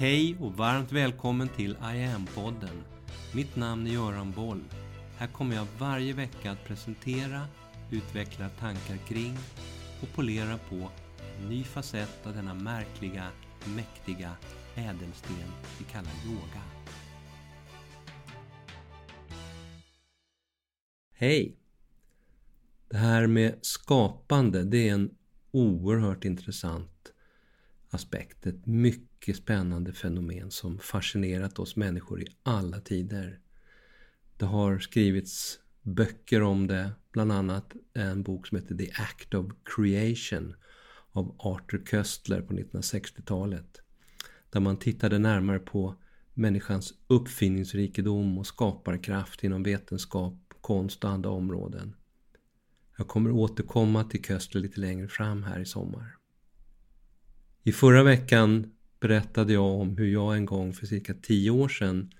Hej och varmt välkommen till I am-podden. Mitt namn är Göran Boll. Här kommer jag varje vecka att presentera, utveckla tankar kring och polera på en ny facett av denna märkliga, mäktiga ädelsten vi kallar yoga. Hej! Det här med skapande, det är en oerhört intressant aspekt. Ett mycket spännande fenomen som fascinerat oss människor i alla tider. Det har skrivits böcker om det, bland annat en bok som heter The Act of Creation av Arthur Köstler på 1960-talet. Där man tittade närmare på människans uppfinningsrikedom och skaparkraft inom vetenskap, konst och andra områden. Jag kommer återkomma till Köstler lite längre fram här i sommar. I förra veckan berättade jag om hur jag en gång för cirka 10 år sedan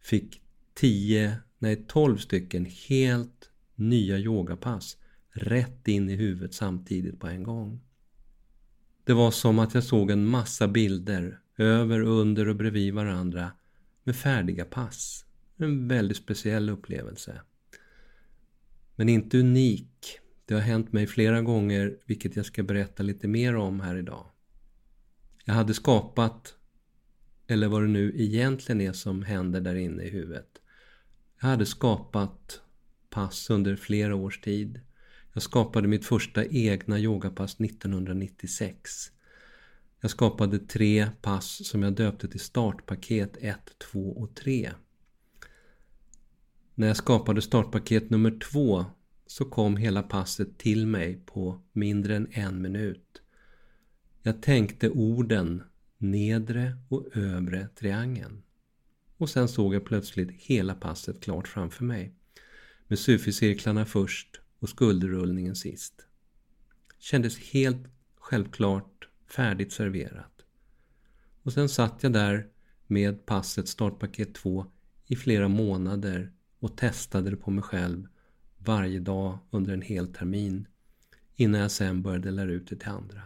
fick 10, nej 12 stycken helt nya yogapass rätt in i huvudet samtidigt på en gång. Det var som att jag såg en massa bilder över, under och bredvid varandra med färdiga pass. En väldigt speciell upplevelse. Men inte unik. Det har hänt mig flera gånger, vilket jag ska berätta lite mer om här idag. Jag hade skapat, eller vad det nu egentligen är som händer där inne i huvudet. Jag hade skapat pass under flera års tid. Jag skapade mitt första egna yogapass 1996. Jag skapade tre pass som jag döpte till startpaket 1, 2 och 3. När jag skapade startpaket nummer 2 så kom hela passet till mig på mindre än en minut. Jag tänkte orden nedre och övre triangeln. Och sen såg jag plötsligt hela passet klart framför mig. Med suficirklarna först och skulderrullningen sist. Kändes helt självklart färdigt serverat. Och sen satt jag där med passet startpaket 2 i flera månader och testade det på mig själv varje dag under en hel termin innan jag sen började lära ut det till andra.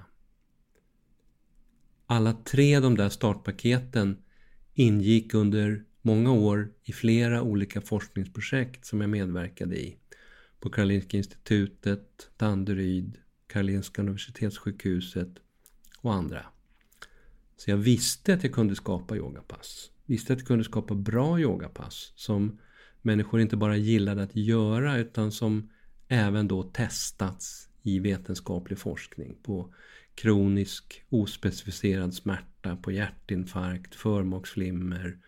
Alla tre de där startpaketen ingick under många år i flera olika forskningsprojekt som jag medverkade i. På Karolinska institutet, Danderyd, Karolinska universitetssjukhuset och andra. Så jag visste att jag kunde skapa yogapass. Visste att jag kunde skapa bra yogapass som människor inte bara gillade att göra utan som även då testats i vetenskaplig forskning på kronisk ospecificerad smärta på hjärtinfarkt, förmaksflimmer,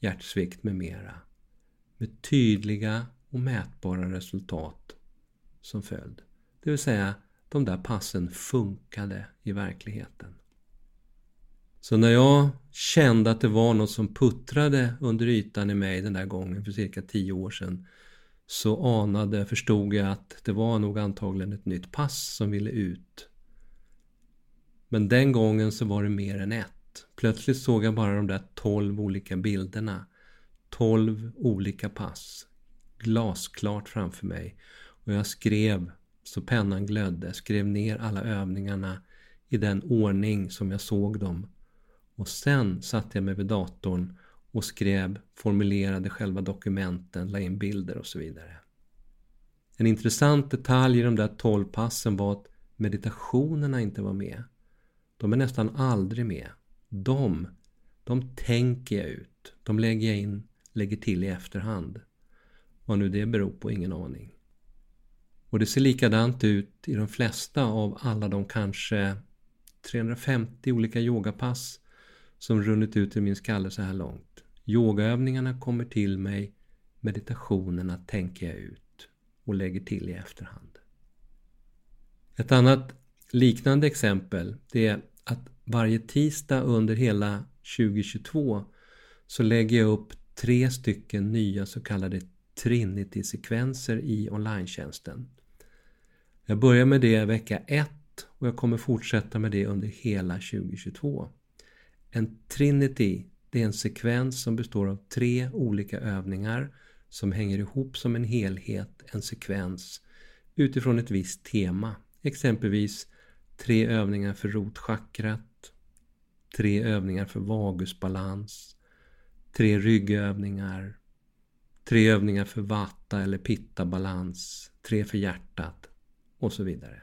hjärtsvikt med mera. Med tydliga och mätbara resultat som följd. Det vill säga, de där passen funkade i verkligheten. Så när jag kände att det var något som puttrade under ytan i mig den där gången för cirka tio år sedan så anade, förstod jag att det var nog antagligen ett nytt pass som ville ut men den gången så var det mer än ett. Plötsligt såg jag bara de där tolv olika bilderna. Tolv olika pass. Glasklart framför mig. Och jag skrev, så pennan glödde, skrev ner alla övningarna i den ordning som jag såg dem. Och sen satte jag mig vid datorn och skrev, formulerade själva dokumenten, la in bilder och så vidare. En intressant detalj i de där tolv passen var att meditationerna inte var med. De är nästan aldrig med. De, de tänker jag ut. De lägger jag in, lägger till i efterhand. Vad nu det beror på, ingen aning. Och det ser likadant ut i de flesta av alla de kanske 350 olika yogapass som runnit ut i min skalle så här långt. Yogaövningarna kommer till mig, meditationerna tänker jag ut och lägger till i efterhand. Ett annat liknande exempel det är att varje tisdag under hela 2022 så lägger jag upp tre stycken nya så kallade Trinity-sekvenser i online-tjänsten. Jag börjar med det vecka 1 och jag kommer fortsätta med det under hela 2022. En Trinity det är en sekvens som består av tre olika övningar som hänger ihop som en helhet, en sekvens utifrån ett visst tema. Exempelvis tre övningar för rotchakrat, tre övningar för vagusbalans, tre ryggövningar, tre övningar för vata eller pitta-balans, tre för hjärtat och så vidare.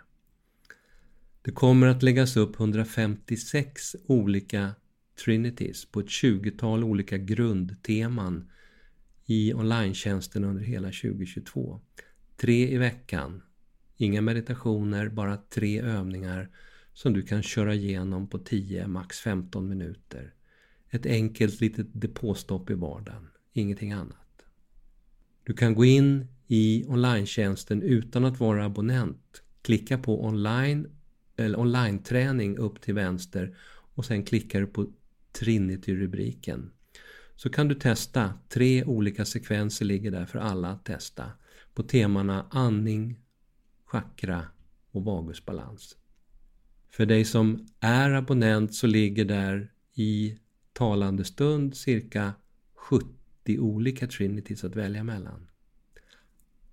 Det kommer att läggas upp 156 olika Trinities på ett 20-tal olika grundteman i online under hela 2022. Tre i veckan. Inga meditationer, bara tre övningar som du kan köra igenom på 10, max 15 minuter. Ett enkelt litet depåstopp i vardagen, ingenting annat. Du kan gå in i online utan att vara abonnent. Klicka på online eller online-träning upp till vänster och sen klickar du på Trinity-rubriken. Så kan du testa. Tre olika sekvenser ligger där för alla att testa. På temana andning, chakra och vagusbalans. För dig som är abonnent så ligger där i talande stund cirka 70 olika Trinities att välja mellan.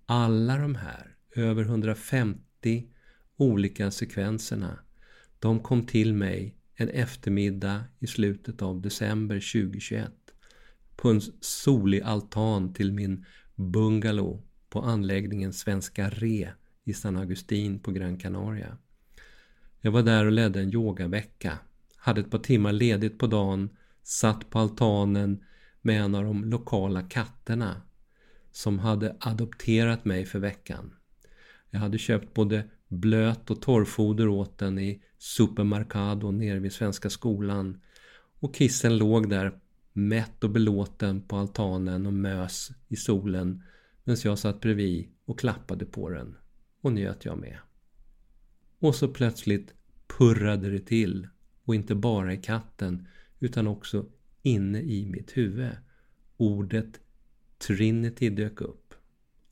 Alla de här, över 150 olika sekvenserna, de kom till mig en eftermiddag i slutet av december 2021 på en solig altan till min bungalow på anläggningen Svenska Re i San Agustin på Gran Canaria. Jag var där och ledde en yogavecka, hade ett par timmar ledigt på dagen, satt på altanen med en av de lokala katterna som hade adopterat mig för veckan. Jag hade köpt både blöt och torrfoder åt den i Supermercado nere vid Svenska skolan och kissen låg där mätt och belåten på altanen och mös i solen medan jag satt bredvid och klappade på den och njöt jag med. Och så plötsligt purrade det till och inte bara i katten utan också inne i mitt huvud. Ordet Trinity dök upp.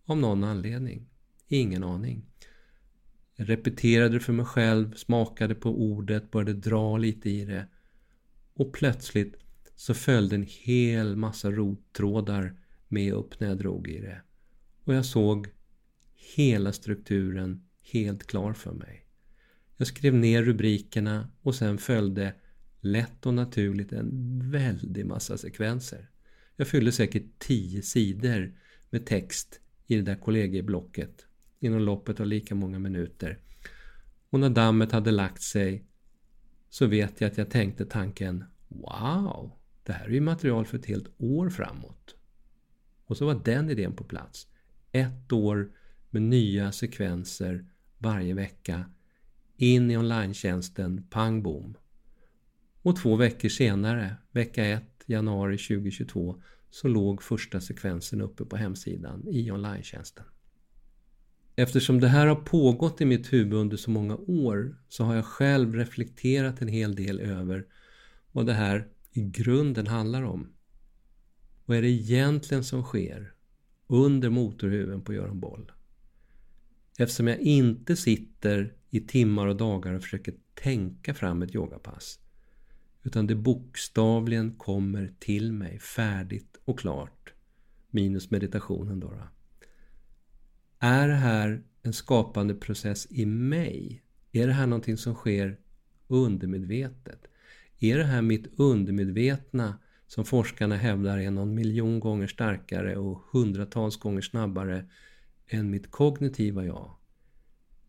Av någon anledning. Ingen aning. Jag repeterade det för mig själv, smakade på ordet, började dra lite i det. Och plötsligt så följde en hel massa rottrådar med upp när jag drog i det. Och jag såg hela strukturen helt klar för mig. Jag skrev ner rubrikerna och sen följde lätt och naturligt en väldig massa sekvenser. Jag fyllde säkert tio sidor med text i det där kollegieblocket inom loppet av lika många minuter. Och när dammet hade lagt sig så vet jag att jag tänkte tanken Wow, det här är ju material för ett helt år framåt. Och så var den idén på plats. Ett år med nya sekvenser varje vecka in i online pang bom. Och två veckor senare, vecka 1, januari 2022, så låg första sekvensen uppe på hemsidan i online -tjänsten. Eftersom det här har pågått i mitt huvud under så många år så har jag själv reflekterat en hel del över vad det här i grunden handlar om. Vad är det egentligen som sker under motorhuven på Göran Boll? Eftersom jag inte sitter i timmar och dagar och försöker tänka fram ett yogapass utan det bokstavligen kommer till mig färdigt och klart minus meditationen då. då. Är det här en skapande process i mig? Är det här någonting som sker undermedvetet? Är det här mitt undermedvetna som forskarna hävdar är någon miljon gånger starkare och hundratals gånger snabbare än mitt kognitiva jag?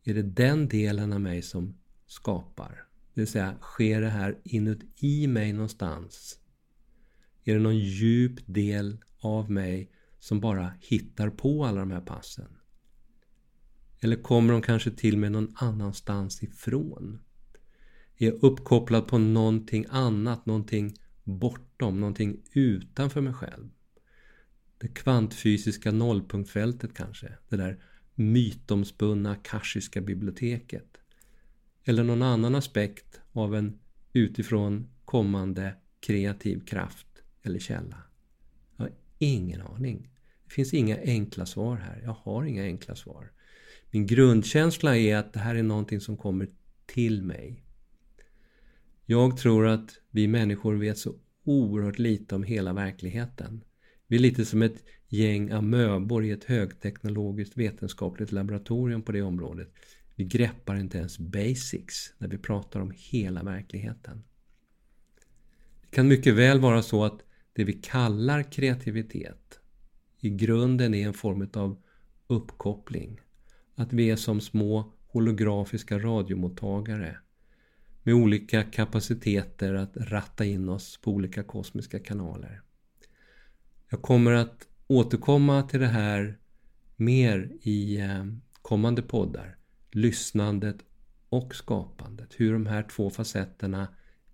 Är det den delen av mig som skapar? Det vill säga, sker det här inuti mig någonstans? Är det någon djup del av mig som bara hittar på alla de här passen? Eller kommer de kanske till mig någon annanstans ifrån? Är jag uppkopplad på någonting annat, någonting bortom, någonting utanför mig själv? Det kvantfysiska nollpunktfältet kanske? Det där mytomspunna kashiska biblioteket? Eller någon annan aspekt av en utifrån kommande kreativ kraft eller källa? Jag har ingen aning. Det finns inga enkla svar här. Jag har inga enkla svar. Min grundkänsla är att det här är någonting som kommer till mig. Jag tror att vi människor vet så oerhört lite om hela verkligheten. Vi är lite som ett gäng amöbor i ett högteknologiskt vetenskapligt laboratorium på det området. Vi greppar inte ens basics när vi pratar om hela verkligheten. Det kan mycket väl vara så att det vi kallar kreativitet i grunden är en form av uppkoppling. Att vi är som små holografiska radiomottagare med olika kapaciteter att ratta in oss på olika kosmiska kanaler. Jag kommer att återkomma till det här mer i eh, kommande poddar. Lyssnandet och skapandet. Hur de här två facetterna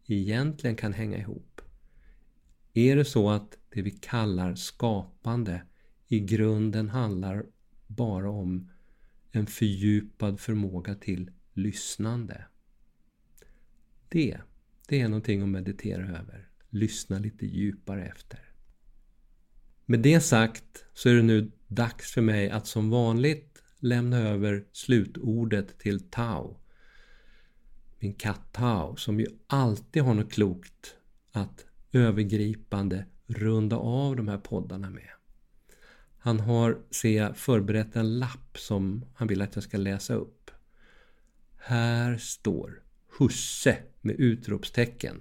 egentligen kan hänga ihop. Är det så att det vi kallar skapande i grunden handlar bara om en fördjupad förmåga till lyssnande? Det, det är någonting att meditera över. Lyssna lite djupare efter. Med det sagt så är det nu dags för mig att som vanligt lämna över slutordet till Tao. Min katt Tao som ju alltid har något klokt att övergripande runda av de här poddarna med. Han har, ser jag, förberett en lapp som han vill att jag ska läsa upp. Här står Husse med utropstecken.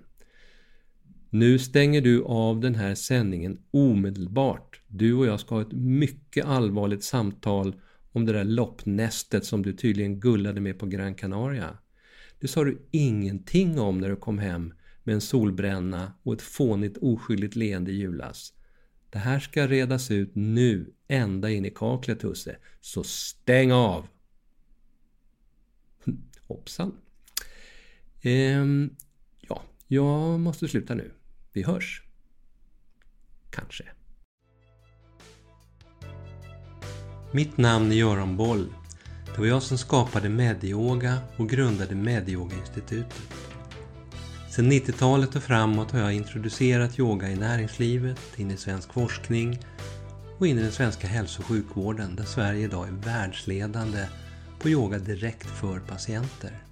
Nu stänger du av den här sändningen omedelbart. Du och jag ska ha ett mycket allvarligt samtal om det där loppnästet som du tydligen gullade med på Gran Canaria. Det sa du ingenting om när du kom hem med en solbränna och ett fånigt oskyldigt leende i julas. Det här ska redas ut nu, ända in i kaklet Husse. Så stäng av! Hoppsan. Ehm, jag måste sluta nu. Vi hörs. Kanske. Mitt namn är Göran Boll. Det var jag som skapade Medyoga och grundade Medyoga-institutet. Sedan 90-talet och framåt har jag introducerat yoga i näringslivet, in i svensk forskning och in i den svenska hälso och sjukvården där Sverige idag är världsledande på yoga direkt för patienter.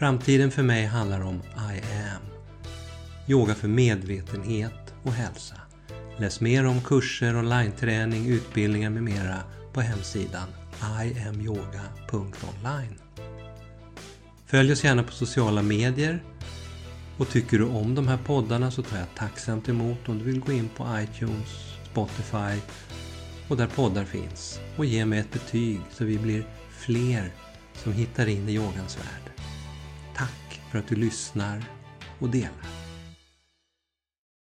Framtiden för mig handlar om I am. Yoga för medvetenhet och hälsa. Läs mer om kurser, online-träning, utbildningar med mera på hemsidan iamyoga.online. Följ oss gärna på sociala medier och tycker du om de här poddarna så tar jag tacksamt emot om du vill gå in på iTunes, Spotify och där poddar finns och ge mig ett betyg så vi blir fler som hittar in i yogans värld. För att du lyssnar och delar.